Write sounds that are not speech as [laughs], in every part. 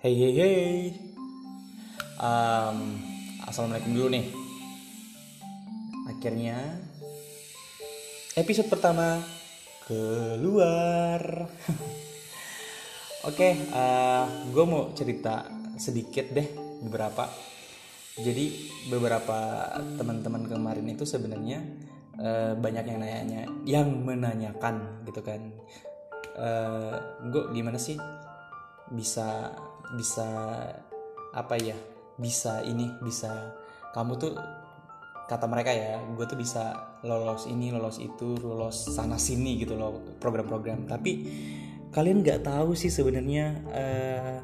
Hey hey hey. Um, Assalamualaikum dulu nih. Akhirnya Episode pertama Keluar. [laughs] Oke okay, uh, Gue mau cerita sedikit deh Beberapa. Jadi beberapa teman-teman kemarin itu sebenarnya uh, Banyak yang nanya Yang menanyakan gitu kan. Uh, Gue gimana sih bisa bisa apa ya bisa ini bisa kamu tuh kata mereka ya gue tuh bisa lolos ini lolos itu lolos sana sini gitu loh program-program. Tapi kalian nggak tahu sih sebenarnya uh,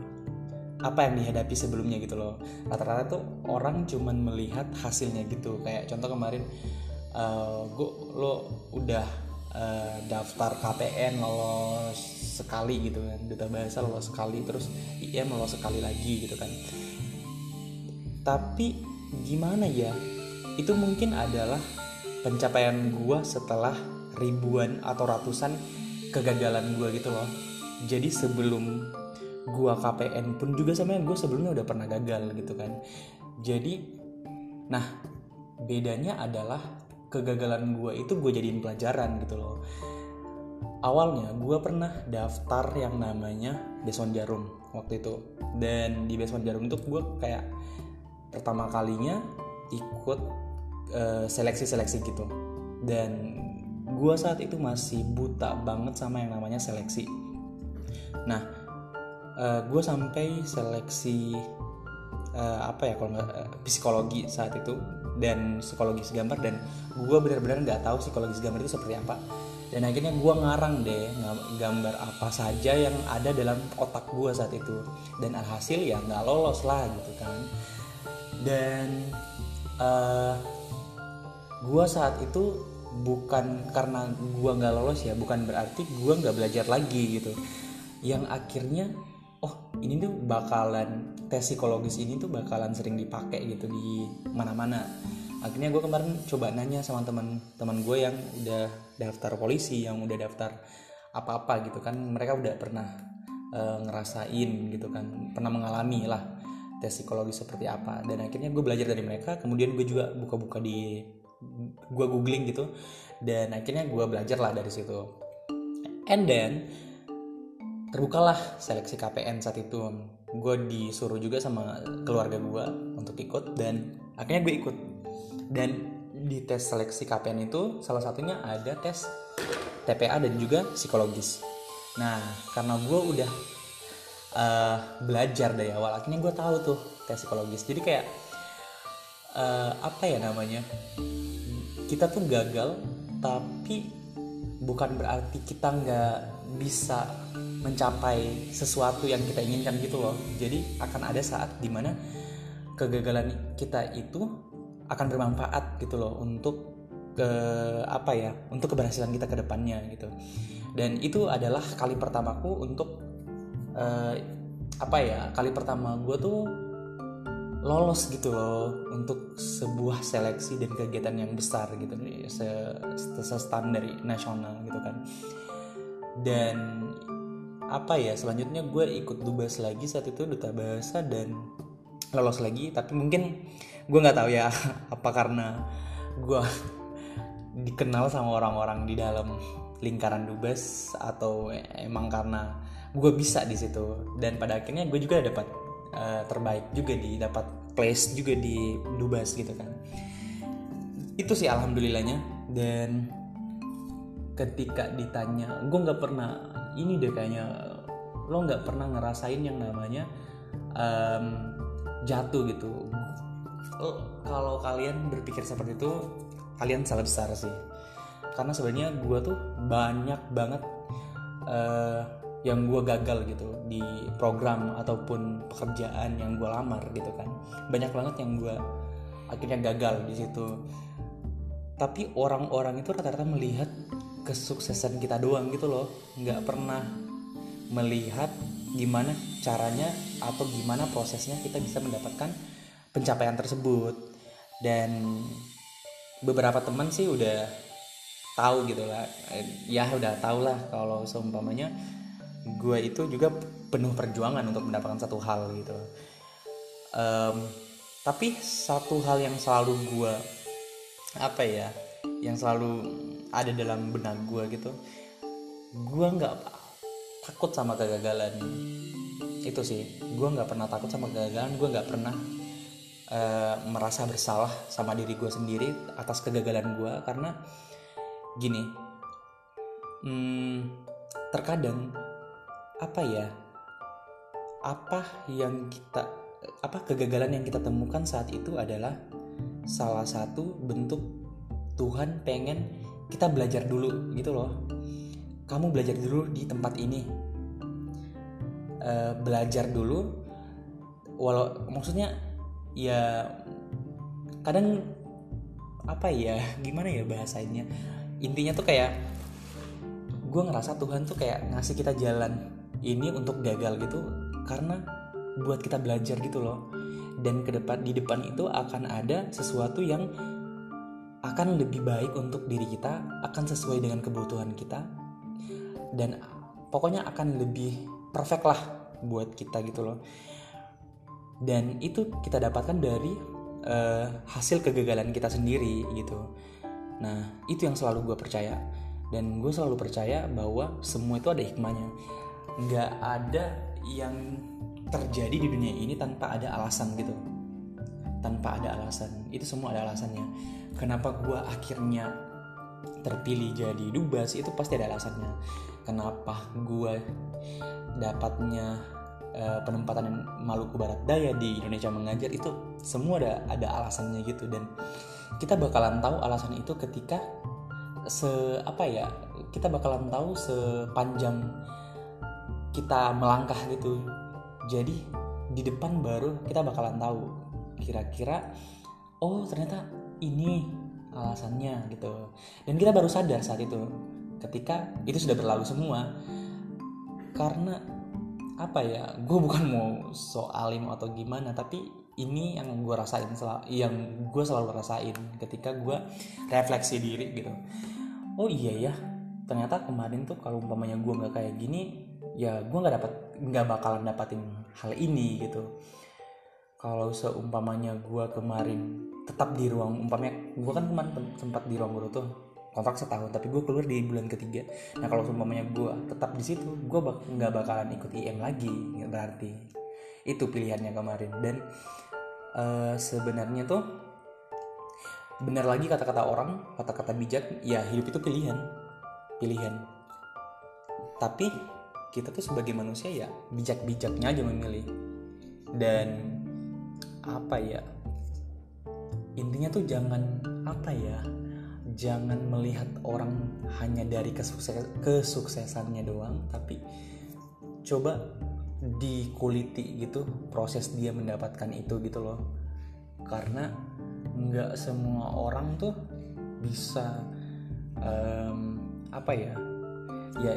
apa yang dihadapi sebelumnya gitu loh. Rata-rata tuh orang cuman melihat hasilnya gitu. Kayak contoh kemarin uh, eh, gue lo udah uh, daftar KPN lolos sekali gitu kan duta bahasa lolos sekali terus IM lolos sekali lagi gitu kan. Tapi gimana ya itu mungkin adalah pencapaian gua setelah ribuan atau ratusan kegagalan gua gitu loh. Jadi sebelum gua KPN pun juga sama gue sebelumnya udah pernah gagal gitu kan. Jadi nah bedanya adalah kegagalan gue itu gue jadiin pelajaran gitu loh. Awalnya gue pernah daftar yang namanya Beson Jarum waktu itu. Dan di Beson Jarum itu gue kayak pertama kalinya ikut uh, seleksi-seleksi gitu. Dan gue saat itu masih buta banget sama yang namanya seleksi. Nah uh, eh, gue sampai seleksi uh, apa ya kalau nggak uh, psikologi saat itu dan psikologis gambar dan gue benar-benar nggak tahu psikologis gambar itu seperti apa. Dan akhirnya gue ngarang deh gambar apa saja yang ada dalam otak gue saat itu. Dan alhasil ya nggak lolos lah gitu kan. Dan uh, eh, gue saat itu bukan karena gue nggak lolos ya bukan berarti gue nggak belajar lagi gitu. Yang akhirnya ini tuh bakalan tes psikologis ini tuh bakalan sering dipakai gitu di mana-mana. Akhirnya gue kemarin coba nanya sama teman-teman gue yang udah daftar polisi yang udah daftar apa-apa gitu kan. Mereka udah pernah e, ngerasain gitu kan pernah mengalami lah tes psikologi seperti apa. Dan akhirnya gue belajar dari mereka kemudian gue juga buka-buka di gue googling gitu. Dan akhirnya gue belajar lah dari situ. And then terbukalah seleksi KPN saat itu. Gue disuruh juga sama keluarga gue untuk ikut dan akhirnya gue ikut. Dan di tes seleksi KPN itu salah satunya ada tes TPA dan juga psikologis. Nah karena gue udah uh, belajar dari awal akhirnya gue tahu tuh tes psikologis. Jadi kayak uh, apa ya namanya? Kita tuh gagal tapi bukan berarti kita nggak bisa mencapai sesuatu yang kita inginkan gitu loh. Jadi akan ada saat di mana kegagalan kita itu akan bermanfaat gitu loh untuk ke apa ya untuk keberhasilan kita ke depannya gitu. Dan itu adalah kali pertamaku untuk uh, apa ya kali pertama gue tuh lolos gitu loh untuk sebuah seleksi dan kegiatan yang besar gitu se, se standar nasional gitu kan. Dan apa ya selanjutnya gue ikut dubes lagi saat itu duta bahasa dan lolos lagi tapi mungkin gue nggak tahu ya [laughs] apa karena gue [laughs] dikenal sama orang-orang di dalam lingkaran dubes atau emang karena gue bisa di situ. Dan pada akhirnya gue juga dapat uh, terbaik juga di dapat place juga di dubes gitu kan. Itu sih alhamdulillahnya. Dan ketika ditanya gue nggak pernah ini deh kayaknya lo nggak pernah ngerasain yang namanya um, jatuh gitu. Oh, kalau kalian berpikir seperti itu kalian salah besar sih. Karena sebenarnya gue tuh banyak banget uh, yang gue gagal gitu di program ataupun pekerjaan yang gue lamar gitu kan. Banyak banget yang gue akhirnya gagal di situ. Tapi orang-orang itu rata-rata melihat kesuksesan kita doang gitu loh. Nggak pernah melihat gimana caranya atau gimana prosesnya kita bisa mendapatkan pencapaian tersebut. Dan beberapa teman sih udah tahu gitu lah. Ya udah tau lah kalau seumpamanya gue itu juga penuh perjuangan untuk mendapatkan satu hal gitu. Um, tapi satu hal yang selalu gue apa ya yang selalu ada dalam benak gue gitu gue nggak takut sama kegagalan itu sih gue nggak pernah takut sama kegagalan gue nggak pernah uh, merasa bersalah sama diri gue sendiri atas kegagalan gue karena gini hmm, terkadang apa ya apa yang kita apa kegagalan yang kita temukan saat itu adalah salah satu bentuk Tuhan pengen kita belajar dulu gitu loh kamu belajar dulu di tempat ini. Uh, belajar dulu walau maksudnya ya kadang apa ya [laughs] gimana ya bahasanya intinya tuh kayak gue ngerasa Tuhan tuh kayak ngasih kita jalan ini untuk gagal gitu karena buat kita belajar gitu loh. Dan ke depan di depan itu akan ada sesuatu yang akan lebih baik untuk diri kita akan sesuai dengan kebutuhan kita dan pokoknya akan lebih perfect lah buat kita gitu loh. Dan itu kita dapatkan dari uh, hasil kegagalan kita sendiri gitu. Nah itu yang selalu gue percaya. Dan gue selalu percaya bahwa semua itu ada hikmahnya. Nggak ada yang terjadi di dunia ini tanpa ada alasan gitu. Tanpa ada alasan. Itu semua ada alasannya. Kenapa gue akhirnya terpilih jadi dubas itu pasti ada alasannya. Kenapa gue dapatnya uh, penempatan Maluku Barat Daya di Indonesia mengajar itu semua ada ada alasannya gitu. Dan kita bakalan tahu alasan itu ketika se apa ya kita bakalan tahu sepanjang kita melangkah gitu. Jadi di depan baru kita bakalan tahu kira-kira oh ternyata ini alasannya gitu. Dan kita baru sadar saat itu ketika itu sudah berlalu semua karena apa ya gue bukan mau soalim atau gimana tapi ini yang gue rasain yang gue selalu rasain ketika gue refleksi diri gitu. Oh iya ya ternyata kemarin tuh kalau umpamanya gue nggak kayak gini ya gue nggak dapat nggak bakalan dapatin hal ini gitu kalau seumpamanya gue kemarin tetap di ruang umpamanya gue kan kemarin sempat di ruang guru tuh kontrak setahun tapi gue keluar di bulan ketiga. Nah kalau seumpamanya gue tetap di situ gue bak nggak bakalan ikut IM lagi berarti. Itu pilihannya kemarin. Dan uh, sebenarnya tuh benar lagi kata-kata orang kata-kata bijak ya hidup itu pilihan pilihan. Tapi kita tuh sebagai manusia ya bijak-bijaknya aja memilih. Dan apa ya? Intinya tuh jangan apa ya? Jangan melihat orang hanya dari kesukses kesuksesannya doang tapi coba dikuliti gitu proses dia mendapatkan itu gitu loh. Karena nggak semua orang tuh bisa um, apa ya? Ya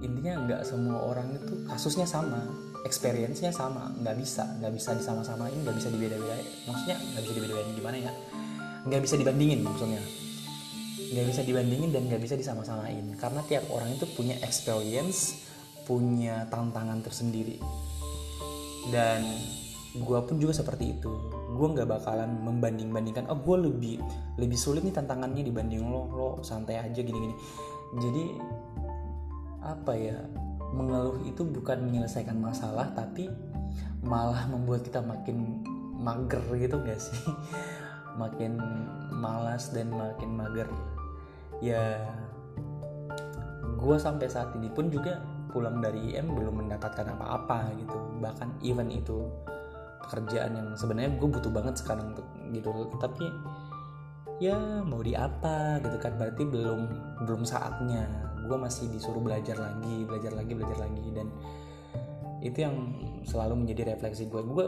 intinya nggak semua orang itu kasusnya sama experience-nya sama. Nggak bisa nggak bisa disama-samain nggak bisa dibeda-bedain. Maksudnya nggak bisa dibeda-bedain gimana ya? Nggak bisa dibandingin maksudnya. Nggak bisa dibandingin dan nggak bisa disama-samain. Karena tiap orang itu punya experience punya tantangan tersendiri. Dan gue pun juga seperti itu. Gue nggak bakalan membanding-bandingkan oh gue lebih lebih sulit nih tantangannya dibanding lo lo santai aja gini-gini. Jadi apa ya mengeluh itu bukan menyelesaikan masalah tapi malah membuat kita makin mager gitu gak sih? [laughs] Makin malas dan makin mager. Ya gue sampai saat ini pun juga pulang dari IM belum mendapatkan apa-apa gitu. Bahkan event itu pekerjaan yang sebenarnya gue butuh banget sekarang untuk gitu. Tapi ya mau di apa gitu kan? Berarti belum belum saatnya gue masih disuruh belajar lagi belajar lagi belajar lagi dan itu yang selalu menjadi refleksi gue gue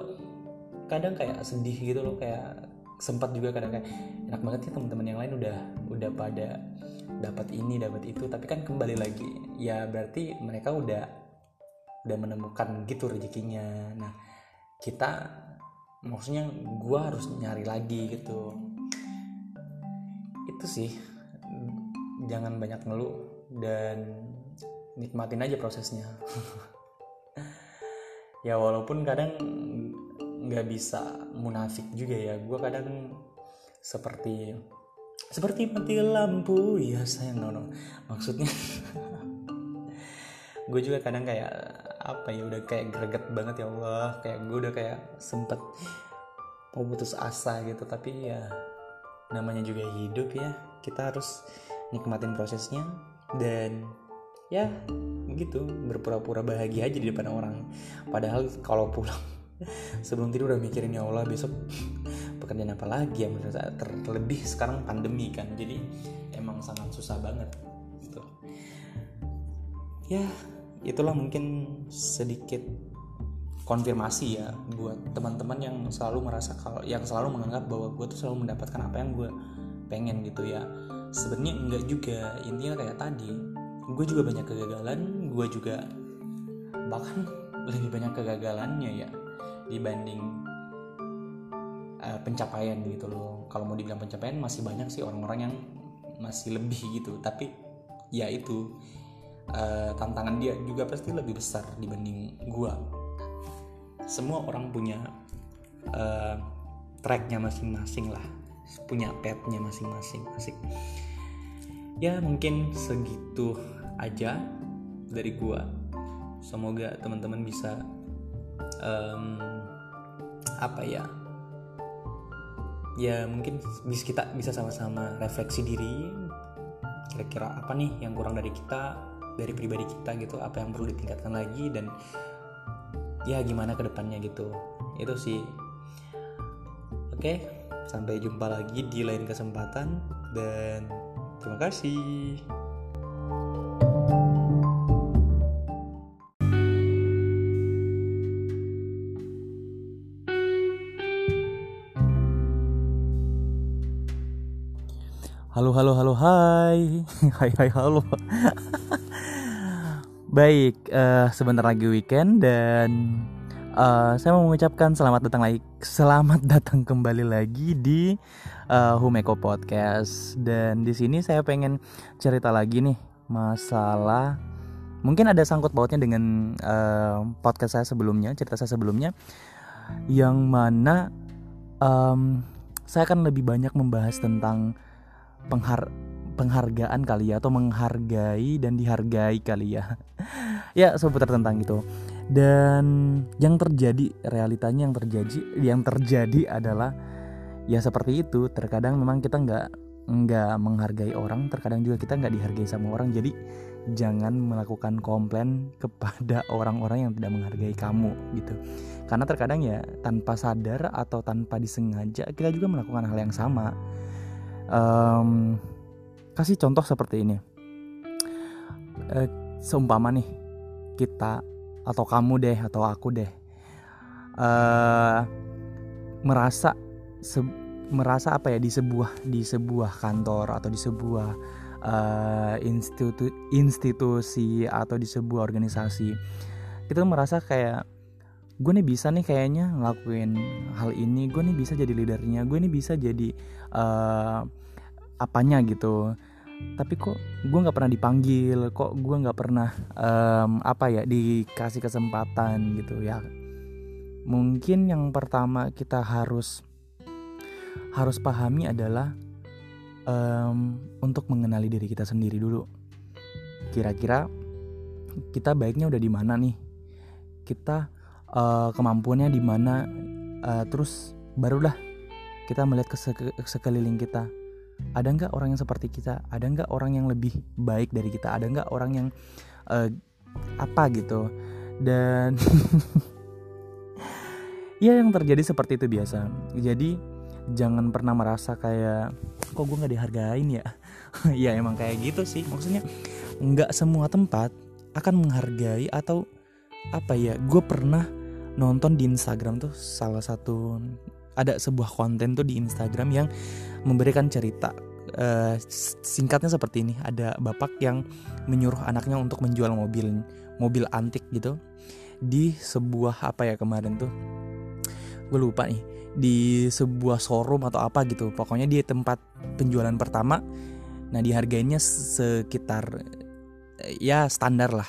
kadang kayak sedih gitu loh kayak sempat juga kadang kayak enak banget ya teman-teman yang lain udah udah pada dapat ini dapat itu. Tapi kan kembali lagi ya berarti mereka udah udah menemukan gitu rezekinya. Nah kita maksudnya gue harus nyari lagi gitu. Itu sih jangan banyak ngeluh dan nikmatin aja prosesnya. [laughs] Ya walaupun kadang nggak bisa munafik juga ya. Gue kadang seperti seperti mati lampu. Ya sayang no, no. maksudnya [laughs] gue juga kadang kayak apa ya udah kayak greget banget ya Allah. Kayak gue udah kayak sempet mau putus asa gitu. Tapi ya namanya juga hidup ya. Kita harus nikmatin prosesnya dan ya gitu. Berpura-pura bahagia aja di depan orang. Padahal kalau pulang [laughs] sebelum tidur udah mikirin ya Allah besok [laughs] pekerjaan apa lagi yang terlebih sekarang pandemi kan. Jadi emang sangat susah banget gitu. Ya itulah mungkin sedikit konfirmasi ya buat teman-teman yang selalu merasa kalau yang selalu menganggap bahwa gue tuh selalu mendapatkan apa yang gue pengen gitu ya sebenarnya enggak juga. Intinya kayak tadi gue juga banyak kegagalan gue juga bahkan [laughs] lebih banyak kegagalannya ya dibanding uh, pencapaian gitu loh. Kalau mau dibilang pencapaian masih banyak sih orang-orang yang masih lebih gitu. Tapi ya itu uh, tantangan dia juga pasti lebih besar dibanding gue semua orang punya uh, tracknya masing-masing lah punya petnya masing-masing asik. Ya mungkin segitu aja dari gua. Semoga teman-teman bisa um, apa ya ya mungkin bisa kita bisa sama-sama refleksi diri kira-kira apa nih yang kurang dari kita dari pribadi kita gitu apa yang perlu ditingkatkan lagi dan ya gimana ke depannya gitu. Itu sih. Oke sampai jumpa lagi di lain kesempatan dan terima kasih. Halo halo halo hai. [laughs] Hai hai halo. Baik, uh, sebentar lagi weekend dan uh, saya mau mengucapkan selamat datang lagi, selamat datang kembali lagi di uh, Humeko Podcast. Dan di sini saya pengen cerita lagi nih masalah mungkin ada sangkut pautnya dengan uh, podcast saya sebelumnya, cerita saya sebelumnya, yang mana um, saya akan lebih banyak membahas tentang penghar penghargaan kali ya atau menghargai dan dihargai kali ya [laughs] ya seputar tentang itu dan yang terjadi realitanya yang terjadi yang terjadi adalah ya seperti itu. Terkadang memang kita nggak nggak menghargai orang terkadang juga kita nggak dihargai sama orang. Jadi jangan melakukan komplain kepada [laughs] orang-orang yang tidak menghargai kamu gitu. Karena terkadang ya tanpa sadar atau tanpa disengaja kita juga melakukan hal yang sama. Um, kasih contoh seperti ini. E, seumpama nih kita atau kamu deh atau aku deh e, merasa se, merasa apa ya di sebuah di sebuah kantor atau di sebuah uh, institu, institusi atau di sebuah organisasi kita merasa kayak gue nih bisa nih kayaknya ngelakuin hal ini gue nih bisa jadi leadernya gue nih bisa jadi uh, apanya gitu tapi kok gue nggak pernah dipanggil kok gue nggak pernah um, apa ya dikasih kesempatan gitu ya. Mungkin yang pertama kita harus harus pahami adalah um, untuk mengenali diri kita sendiri dulu. Kira-kira kita baiknya udah di mana nih? Kita uh, kemampuannya di mana? Uh, terus barulah kita melihat ke sekeliling kita ada nggak orang yang seperti kita? Ada nggak orang yang lebih baik dari kita? Ada nggak orang yang uh, apa gitu? Dan [laughs] ya yang terjadi seperti itu biasa. Jadi jangan pernah merasa kayak kok gue nggak dihargain ya? [laughs] Ya emang kayak gitu sih. Maksudnya nggak semua tempat akan menghargai atau apa ya gue pernah nonton di Instagram tuh salah satu ada sebuah konten tuh di Instagram yang memberikan cerita. Uh, singkatnya seperti ini. Ada bapak yang menyuruh anaknya untuk menjual mobil mobil antik gitu. Di sebuah apa ya kemarin tuh gue lupa nih. Di sebuah showroom atau apa gitu. Pokoknya di tempat penjualan pertama. Nah dihargainya sekitar ya standar lah.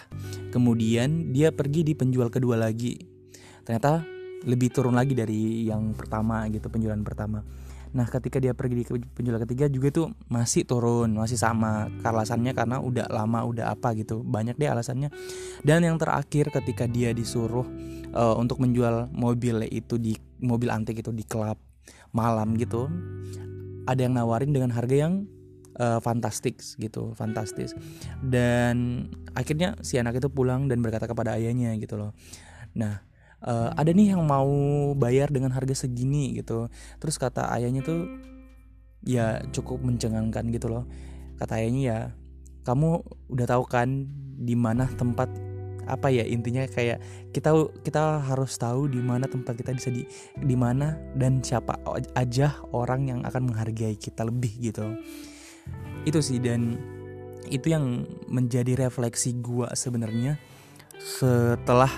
Kemudian dia pergi di penjual kedua lagi. Ternyata lebih turun lagi dari yang pertama gitu penjualan pertama Nah ketika dia pergi di penjual ketiga juga tuh masih turun masih sama. Alasannya karena udah lama udah apa gitu. Banyak deh alasannya. Dan yang terakhir ketika dia disuruh uh, untuk menjual mobil itu di mobil antik itu di klub malam gitu ada yang nawarin dengan harga yang uh, fantastik gitu fantastis. Dan akhirnya si anak itu pulang dan berkata kepada ayahnya gitu loh. Nah uh, ada nih yang mau bayar dengan harga segini gitu. Terus kata ayahnya tuh ya cukup mencengangkan gitu loh. Kata ayahnya ya kamu udah tahu kan di mana tempat apa ya intinya? Kayak kita kita harus tahu di mana tempat kita bisa di di mana dan siapa aja orang yang akan menghargai kita lebih gitu. Itu sih dan itu yang menjadi refleksi gua sebenarnya setelah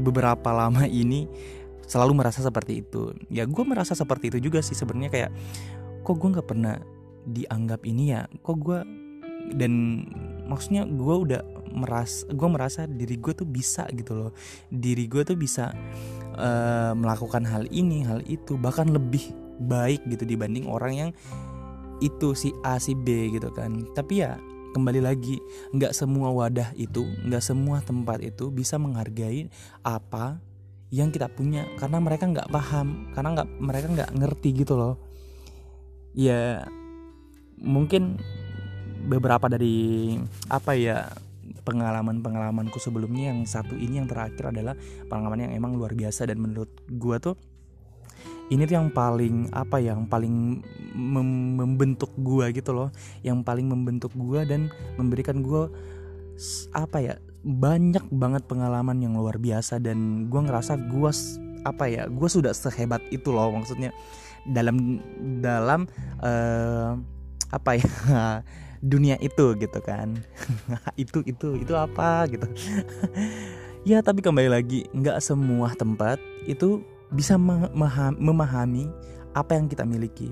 beberapa lama ini selalu merasa seperti itu. Ya gue merasa seperti itu juga sih sebenarnya kayak kok gue nggak pernah dianggap ini ya? Kok gue dan maksudnya gue udah meras gue merasa diri gue tuh bisa gitu loh. Diri gue tuh bisa uh, melakukan hal ini hal itu bahkan lebih baik gitu dibanding orang yang itu si A si B gitu kan. Tapi ya kembali lagi nggak semua wadah itu nggak semua tempat itu bisa menghargai apa yang kita punya karena mereka nggak paham karena nggak mereka nggak ngerti gitu loh. Ya mungkin beberapa dari apa ya pengalaman pengalamanku sebelumnya yang satu ini yang terakhir adalah pengalaman yang emang luar biasa dan menurut gue tuh ini tuh yang paling apa ya, yang paling mem membentuk gua gitu loh. Yang paling membentuk gua dan memberikan gua apa ya banyak banget pengalaman yang luar biasa dan gua ngerasa gua apa ya gua sudah sehebat itu loh maksudnya. Dalam dalam uh, apa ya [laughs] dunia itu gitu kan. [laughs] Itu itu itu apa gitu. [laughs] Ya tapi kembali lagi nggak semua tempat itu bisa memahami apa yang kita miliki.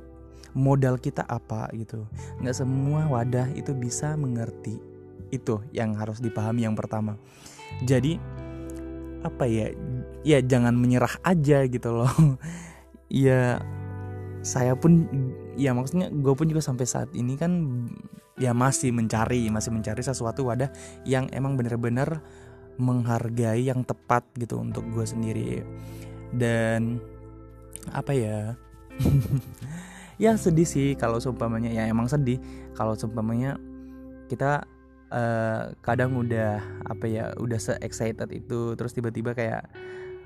Modal kita apa gitu. Nggak semua wadah itu bisa mengerti itu yang harus dipahami yang pertama. Jadi apa ya ya jangan menyerah aja gitu loh. [laughs] Ya saya pun ya maksudnya gue pun juga sampai saat ini kan ya masih mencari masih mencari sesuatu wadah yang emang bener-bener menghargai yang tepat gitu untuk gue sendiri dan apa ya? [laughs] Ya sedih sih kalau seumpamanya ya emang sedih. Kalau seumpamanya kita uh, kadang udah apa ya udah se excited itu terus tiba-tiba kayak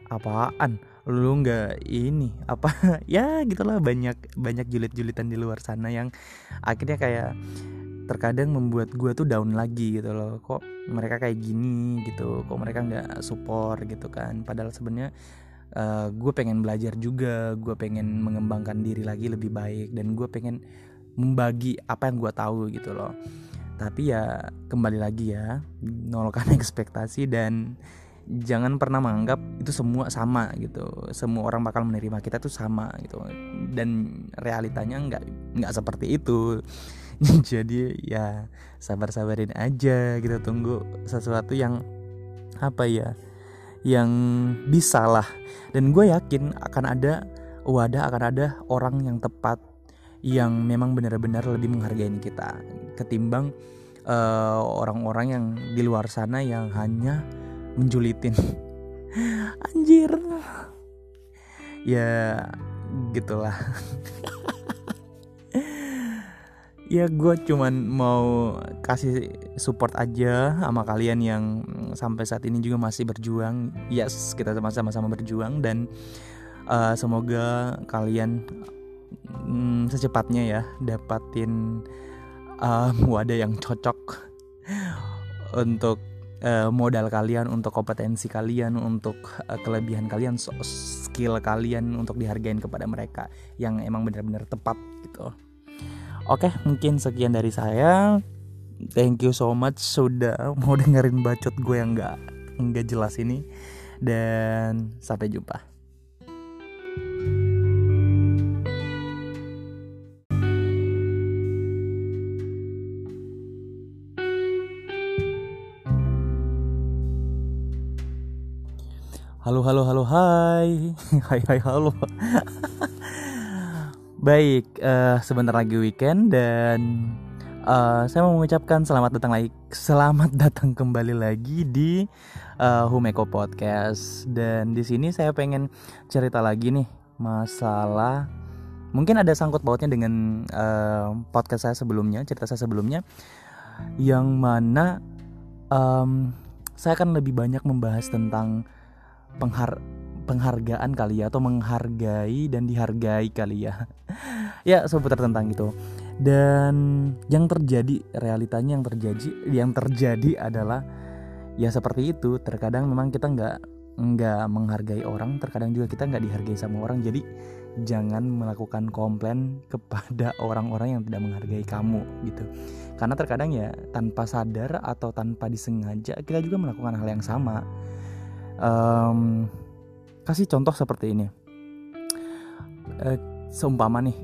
apaan? Lu nggak ini apa? [laughs] Ya gitulah banyak banyak julit-julitan di luar sana yang akhirnya kayak terkadang membuat gue tuh down lagi gitu loh. Kok mereka kayak gini gitu kok mereka nggak support gitu kan. Padahal sebenarnya uh, eh, gue pengen belajar juga gue pengen mengembangkan diri lagi lebih baik dan gue pengen membagi apa yang gue tahu gitu loh. Tapi ya kembali lagi ya nolkan [laughs] ekspektasi dan jangan pernah menganggap itu semua sama gitu. Semua orang bakal menerima kita tuh sama gitu. Dan realitanya nggak nggak seperti itu. [laughs] Jadi ya sabar-sabarin aja gitu. Tunggu sesuatu yang apa ya yang bisa lah dan gue yakin akan ada wadah akan ada orang yang tepat yang memang benar-benar lebih menghargai kita ketimbang eh, orang-orang uh, yang di luar sana yang hanya menjulitin. [laughs] Anjir. Ya gitulah [laughs] ya gue cuman mau kasih support aja sama kalian yang sampai saat ini juga masih berjuang. Yes kita sama-sama berjuang dan uh, semoga kalian um, secepatnya ya dapatin uh, wadah yang cocok untuk uh, modal kalian untuk kompetensi kalian untuk kelebihan kalian skill kalian untuk dihargain kepada mereka yang emang benar-benar tepat gitu Oke, mungkin sekian dari saya. Thank you so much sudah mau dengerin bacot gue yang nggak nggak jelas ini. Dan sampai jumpa. Halo halo halo hai [laughs] Hai hai halo [laughs] Baik uh, sebentar lagi weekend dan uh, Saya mau mengucapkan selamat datang lagi Selamat [laughs] datang kembali lagi di uh, Humeko Podcast. Dan di sini saya pengen cerita lagi nih Masalah Mungkin ada sangkut pautnya dengan uh, podcast saya sebelumnya Cerita saya sebelumnya Yang mana um, Saya akan lebih banyak membahas tentang penghar penghargaan kali ya atau menghargai dan dihargai kali ya. [laughs] Ya seputar tentang itu. Dan yang terjadi realitanya yang terjadi yang terjadi adalah ya seperti itu. Terkadang memang kita nggak nggak menghargai orang terkadang juga kita nggak dihargai sama orang. Jadi jangan melakukan komplain kepada [laughs] orang-orang yang tidak menghargai kamu gitu. Karena terkadang ya tanpa sadar atau tanpa disengaja kita juga melakukan hal yang sama. Um, kasih contoh seperti ini. Uh, seumpama nih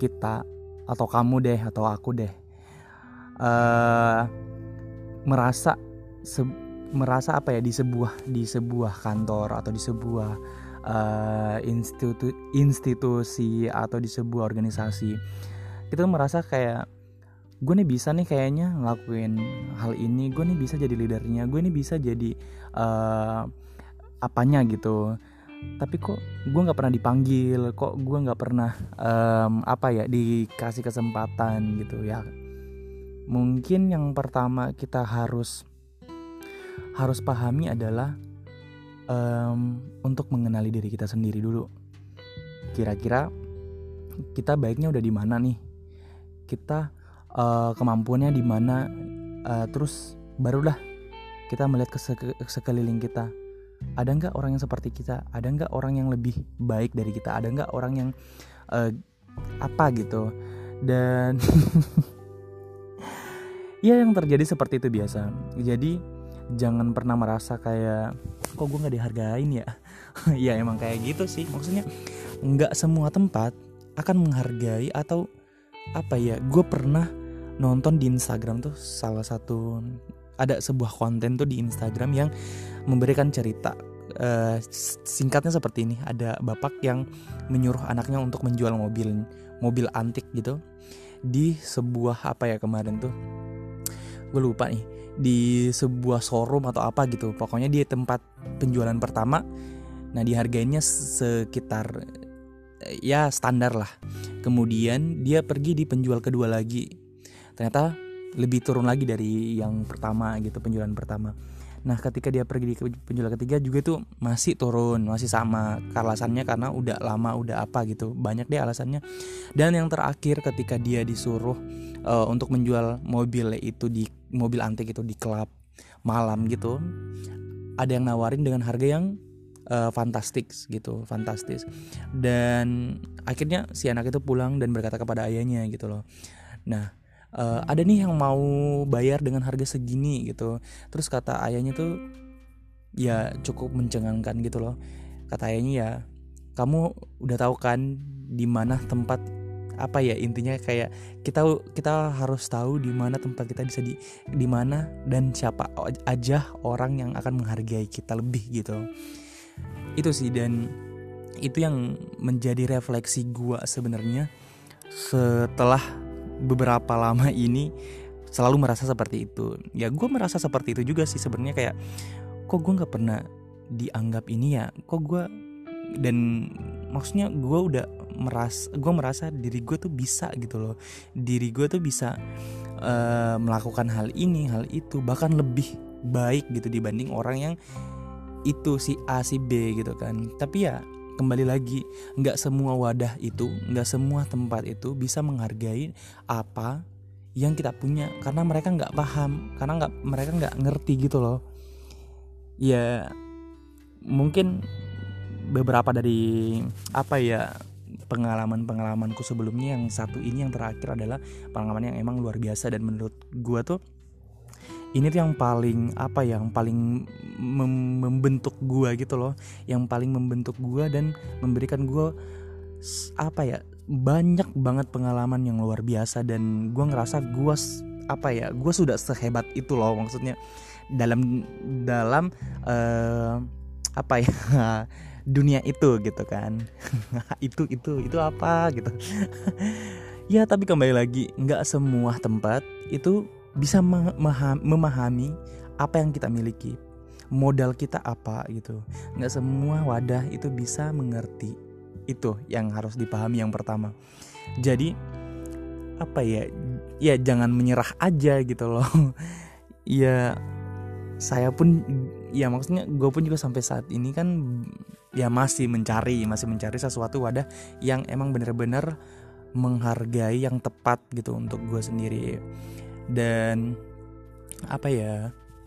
kita atau kamu deh atau aku deh uh, merasa se merasa apa ya di sebuah di sebuah kantor atau di sebuah uh, institu institusi atau di sebuah organisasi kita merasa kayak gue nih bisa nih kayaknya ngelakuin hal ini gue nih bisa jadi leadernya gue nih bisa jadi uh, apanya gitu. Tapi kok gue nggak pernah dipanggil kok gue nggak pernah um, apa ya dikasih kesempatan gitu ya. Mungkin yang pertama kita harus harus pahami adalah um, untuk mengenali diri kita sendiri dulu. Kira-kira kita baiknya udah di mana nih? Kita uh, kemampuannya di mana? Uh, terus barulah kita melihat ke sekeliling kita ada nggak orang yang seperti kita? Ada nggak orang yang lebih baik dari kita? Ada nggak orang yang uh, apa gitu? Dan [laughs] ya yang terjadi seperti itu biasa. Jadi jangan pernah merasa kayak kok gue nggak dihargain ya? [laughs] Ya emang kayak gitu sih. Maksudnya nggak semua tempat akan menghargai atau apa ya gue pernah nonton di Instagram tuh salah satu ada sebuah konten tuh di Instagram yang memberikan cerita. Uh, singkatnya seperti ini. Ada bapak yang menyuruh anaknya untuk menjual mobil mobil antik gitu. Di sebuah apa ya kemarin tuh gue lupa nih. Di sebuah showroom atau apa gitu. Pokoknya di tempat penjualan pertama. Nah dihargainya sekitar ya standar lah. Kemudian dia pergi di penjual kedua lagi. Ternyata lebih turun lagi dari yang pertama gitu penjualan pertama nah ketika dia pergi di penjualan ketiga juga tuh masih turun masih sama. Alasannya karena udah lama udah apa gitu. Banyak deh alasannya. Dan yang terakhir ketika dia disuruh uh, untuk menjual mobil itu di mobil antik itu di klub malam gitu ada yang nawarin dengan harga yang uh, fantastik gitu fantastis. Dan akhirnya si anak itu pulang dan berkata kepada ayahnya gitu loh. Nah uh, ada nih yang mau bayar dengan harga segini gitu. Terus kata ayahnya tuh ya cukup mencengangkan gitu loh. Kata ayahnya ya kamu udah tahu kan di mana tempat apa ya intinya? Kayak kita kita harus tahu di mana tempat kita bisa di di mana dan siapa aja orang yang akan menghargai kita lebih gitu. Itu sih dan itu yang menjadi refleksi gua sebenarnya setelah beberapa lama ini selalu merasa seperti itu. Ya gue merasa seperti itu juga sih sebenarnya kayak kok gue nggak pernah dianggap ini ya? Kok gue dan maksudnya gue udah meras gue merasa diri gue tuh bisa gitu loh. Diri gue tuh bisa uh, melakukan hal ini hal itu bahkan lebih baik gitu dibanding orang yang itu si A si B gitu kan. Tapi ya kembali lagi nggak semua wadah itu nggak semua tempat itu bisa menghargai apa yang kita punya karena mereka nggak paham karena nggak mereka nggak ngerti gitu loh. Ya mungkin beberapa dari apa ya pengalaman pengalamanku sebelumnya yang satu ini yang terakhir adalah pengalaman yang emang luar biasa dan menurut gua tuh ini tuh yang paling apa ya yang paling mem membentuk gua gitu loh. Yang paling membentuk gua dan memberikan gua apa ya banyak banget pengalaman yang luar biasa dan gua ngerasa gua apa ya gua sudah sehebat itu loh maksudnya. Dalam dalam uh, apa ya [laughs] dunia itu gitu kan. [laughs] Itu itu itu apa gitu. [laughs] Ya tapi kembali lagi nggak semua tempat itu bisa memahami apa yang kita miliki. Modal kita apa gitu. Nggak semua wadah itu bisa mengerti itu yang harus dipahami yang pertama. Jadi apa ya ya jangan menyerah aja gitu loh. [laughs] Ya saya pun ya maksudnya gue pun juga sampai saat ini kan ya masih mencari masih mencari sesuatu wadah yang emang bener-bener menghargai yang tepat gitu untuk gue sendiri dan apa ya?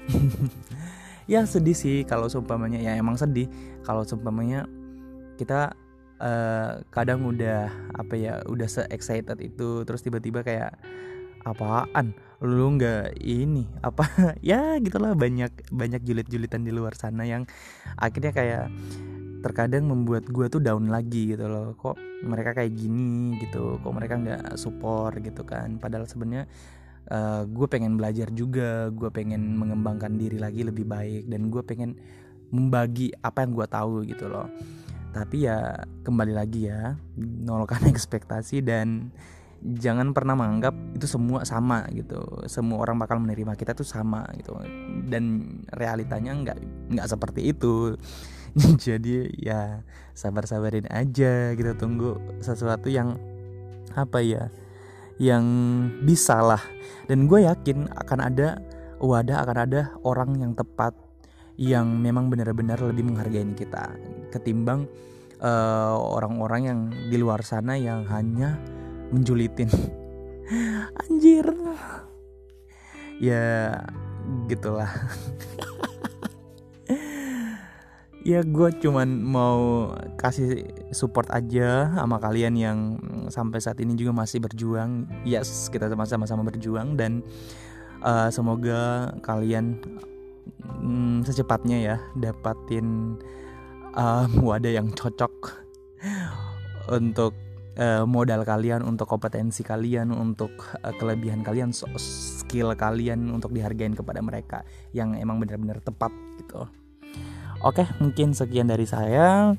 [laughs] Ya sedih sih kalau seumpamanya ya emang sedih. Kalau seumpamanya kita uh, kadang udah apa ya udah se excited itu terus tiba-tiba kayak apaan? Lu nggak ini apa? [laughs] Ya gitulah banyak banyak julit-julitan di luar sana yang akhirnya kayak terkadang membuat gue tuh down lagi gitu loh. Kok mereka kayak gini gitu kok mereka nggak support gitu kan. Padahal sebenarnya uh, eh, gue pengen belajar juga gue pengen mengembangkan diri lagi lebih baik dan gue pengen membagi apa yang gue tahu gitu loh. Tapi ya kembali lagi ya nolkan [laughs] ekspektasi dan jangan pernah menganggap itu semua sama gitu. Semua orang bakal menerima kita tuh sama gitu. Dan realitanya nggak nggak seperti itu. [laughs] Jadi ya sabar-sabarin aja kita tunggu sesuatu yang apa ya yang bisa lah dan gue yakin akan ada wadah akan ada orang yang tepat yang memang benar-benar lebih menghargai kita ketimbang eh, orang-orang uh, yang di luar sana yang hanya menjulitin. [laughs] Anjir. Ya gitulah [laughs] ya gue cuman mau kasih support aja sama kalian yang sampai saat ini juga masih berjuang yes kita sama-sama berjuang dan uh, semoga kalian hmm, secepatnya ya dapatin uh, wadah yang cocok untuk uh, modal kalian, untuk kompetensi kalian, untuk uh, kelebihan kalian, skill kalian untuk dihargain kepada mereka yang emang benar-benar tepat gitu. Oke, mungkin sekian dari saya.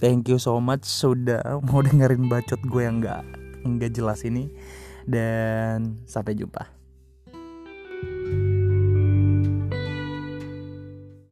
Thank you so much sudah mau dengerin bacot gue yang nggak nggak jelas ini dan sampai jumpa.